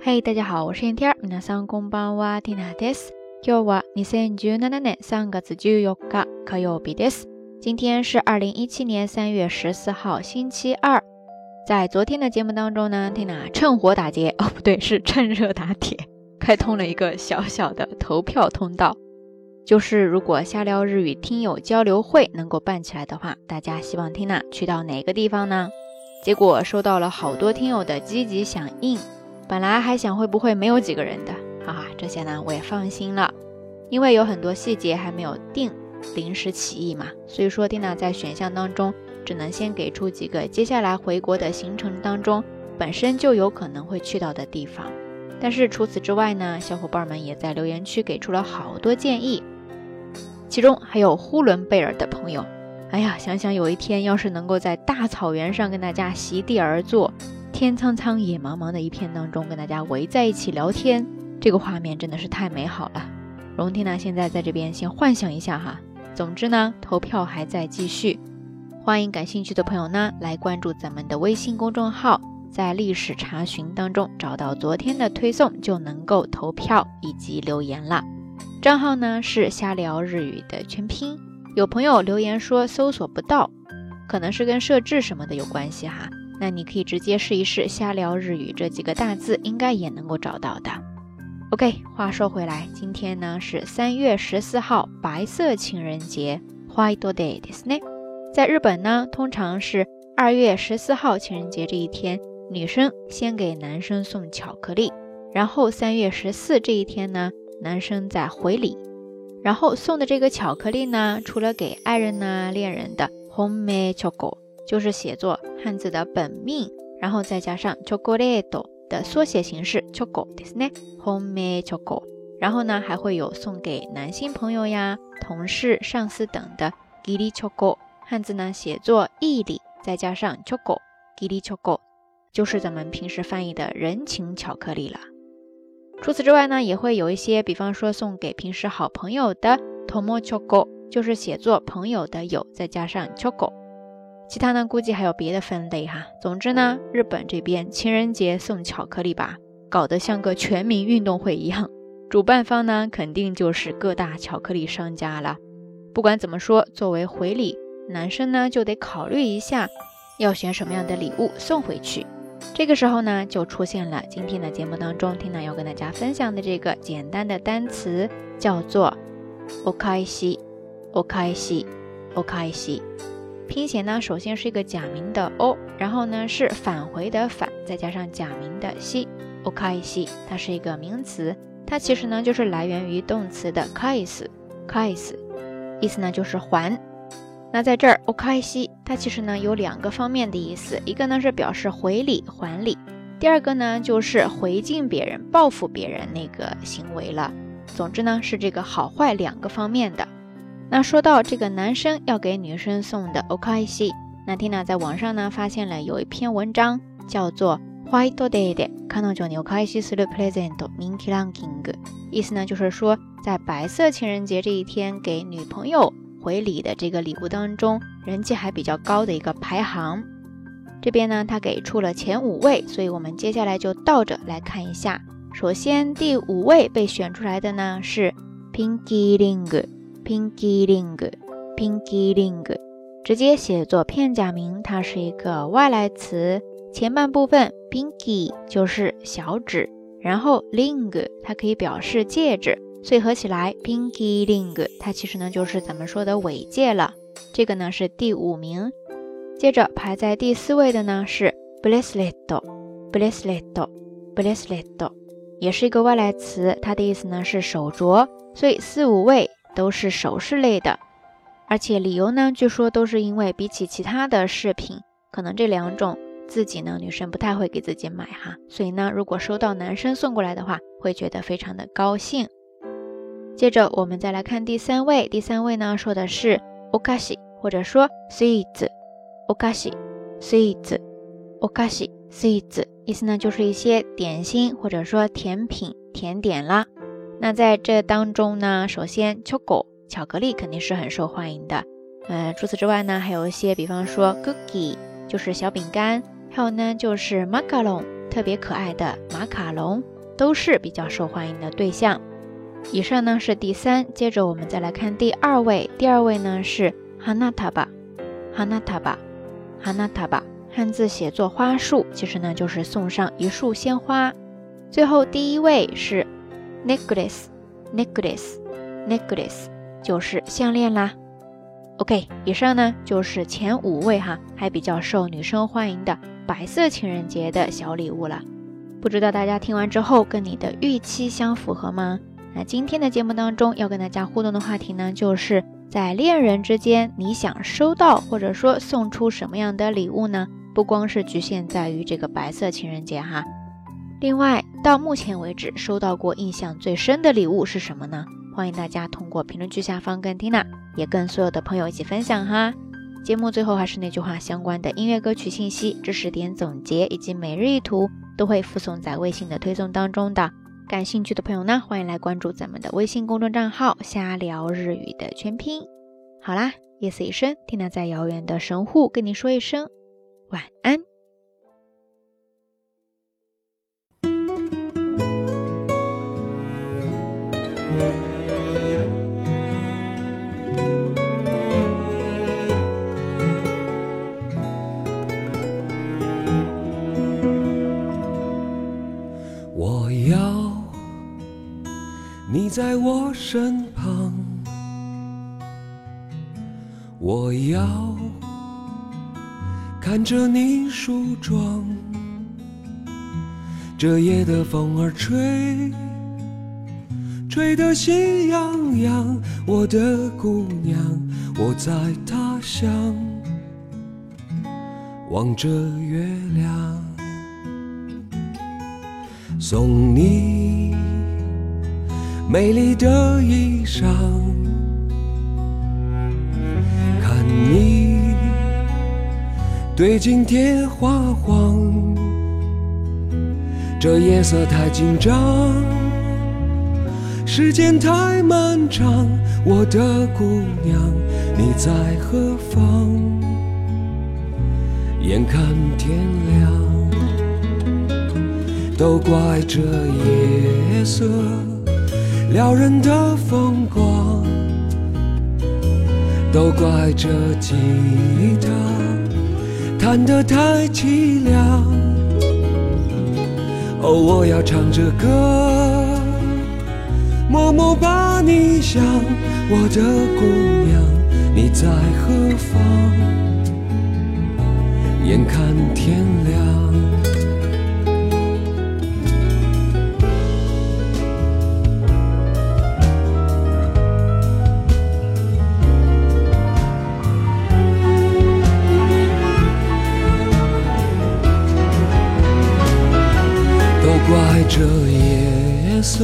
嘿，大家好，我是天天。皆さんこんばんは、ティナです。今日は二千十七年三月十四日、火曜日です。今天是二零一七年三月十四号，星期二。在昨天的节目当中呢，缇娜趁火打劫，哦，不对，是趁热打铁，开通了一个小小的投票通道。就是如果瞎聊日语听友交流会能够办起来的话，大家希望缇娜去到哪个地方呢？结果收到了好多听友的积极响应。 本来还想会不会没有几个人的，哈哈，这些呢我也放心了，因为有很多细节还没有定，临时起意嘛，所以说蒂娜在选项当中只能先给出几个接下来回国的行程当中本身就有可能会去到的地方。但是除此之外呢，小伙伴们也在留言区给出了好多建议，其中还有呼伦贝尔的朋友，哎呀，想想有一天要是能够在大草原上跟大家席地而坐。天苍苍，野茫茫的一片当中，跟大家围在一起聊天，这个画面真的是太美好了。荣天呢，现在在这边先幻想一下哈。总之呢，投票还在继续，欢迎感兴趣的朋友呢来关注咱们的微信公众号，在历史查询当中找到昨天的推送，就能够投票以及留言了。账号呢是瞎聊日语的全拼。有朋友留言说搜索不到，可能是跟设置什么的有关系哈。那你可以直接试一试“瞎聊日语”这几个大字，应该也能够找到的。OK，话说回来，今天呢是三月十四号，白色情人节，White Day，ですね。在日本呢，通常是二月十四号情人节这一天，女生先给男生送巧克力，然后三月十四这一天呢，男生再回礼，然后送的这个巧克力呢，除了给爱人呢、恋人的 home chocolate。 就是写作汉字的本命，然后再加上 chocolate 的缩写形式 chocolate，ですね，home chocolate。然后呢，还会有送给男性朋友呀、同事、上司等的 giri chocolate，汉字呢写作义理，再加上 chocolate，giri chocolate，就是咱们平时翻译的人情巧克力了。除此之外呢，也会有一些，比方说送给平时好朋友的 tomo chocolate，就是写作朋友的友，再加上 chocolate。 其他呢，估计还有别的分类哈。总之呢，日本这边情人节送巧克力吧，搞得像个全民运动会一样。主办方呢，肯定就是各大巧克力商家了。不管怎么说，作为回礼，男生呢就得考虑一下要选什么样的礼物送回去。这个时候呢，就出现了今天的节目当中，听娜要跟大家分享的这个简单的单词，叫做 “okai-shi”，okai-shi，okai-shi。拼写呢，首先是一个假名的 o，然后呢是返回的返，再加上假名的西，o kai，它是一个名词，它其实呢就是来源于动词的 kais，kais，意思呢就是还。那在这儿 o kai，它其实呢有两个方面的意思，一个呢是表示回礼还礼，第二个呢就是回敬别人、报复别人那个行为了。总之呢是这个好坏两个方面的。那说到这个男生要给女生送的 okashi，那缇娜在网上呢发现了有一篇文章叫做 White Day 的 Kanojo ni okashi suru present minki ranking，意思呢就是说在白色情人节这一天给女朋友回礼的这个礼物当中，人气还比较高的一个排行。这边呢他给出了前五位，所以我们接下来就倒着来看一下。首先第五位被选出来的呢是 Pinky Ring。Pinky ring，Pinky ring，直接写作片假名，它是一个外来词。前半部分 Pinky 就是小指，然后 ring 它可以表示戒指，所以合起来 Pinky ring 它其实呢就是咱们说的尾戒了。这个呢是第五名。接着排在第四位的呢是 bracelet，bracelet，bracelet，也是一个外来词，它的意思呢是手镯，所以四五位。都是首饰类的，而且理由呢，据说都是因为比起其他的饰品，可能这两种自己呢女生不太会给自己买哈，所以呢，如果收到男生送过来的话，会觉得非常的高兴。接着我们再来看第三位，第三位呢说的是 okashi 或者说 sweets，okashi，sweets，okashi，sweets，意思呢就是一些点心或者说甜品、甜点啦。那在这当中呢，首先，choco 巧克力肯定是很受欢迎的。呃，除此之外呢，还有一些，比方说 cookie 就是小饼干，还有呢就是 macaron 特别可爱的马卡龙，都是比较受欢迎的对象。以上呢是第三，接着我们再来看第二位。第二位呢是 hanataba，hanataba，hanataba，汉字写作花束，其实呢就是送上一束鲜花。最后第一位是 necklace，necklace，necklace，就是项链啦。OK，以上呢就是前五位哈，还比较受女生欢迎的白色情人节的小礼物了。不知道大家听完之后跟你的预期相符合吗？那今天的节目当中要跟大家互动的话题呢，就是在恋人之间，你想收到或者说送出什么样的礼物呢？不光是局限在于这个白色情人节哈。另外，到目前为止收到过印象最深的礼物是什么呢？欢迎大家通过评论区下方跟 Tina 也跟所有的朋友一起分享哈。节目最后还是那句话，相关的音乐歌曲信息、知识点总结以及每日一图都会附送在微信的推送当中的。感兴趣的朋友呢，欢迎来关注咱们的微信公众账号“瞎聊日语”的全拼。好啦，夜色已深，缇娜在遥远的神户跟你说一声晚安。我要你在我身旁，我要看着你梳妆。这夜的风儿吹，吹得心痒痒。我的姑娘，我在他乡望着月亮，送你。美丽的衣裳，看你对镜贴花黄，这夜色太紧张，时间太漫长，我的姑娘你在何方？眼看天亮，都怪这夜色。撩人的风光，都怪这吉他弹得太凄凉。哦，我要唱着歌，默默把你想，我的姑娘，你在何方？眼看天亮。都怪这夜色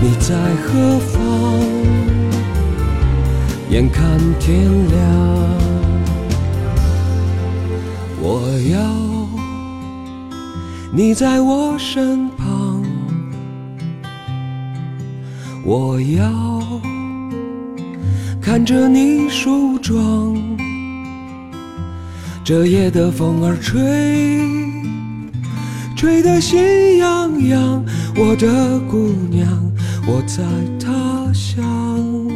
你在何方？眼看天亮。我要你在我身旁，我要看着你梳妆。这夜的风儿吹，吹得心痒痒。我的姑娘，我在他乡，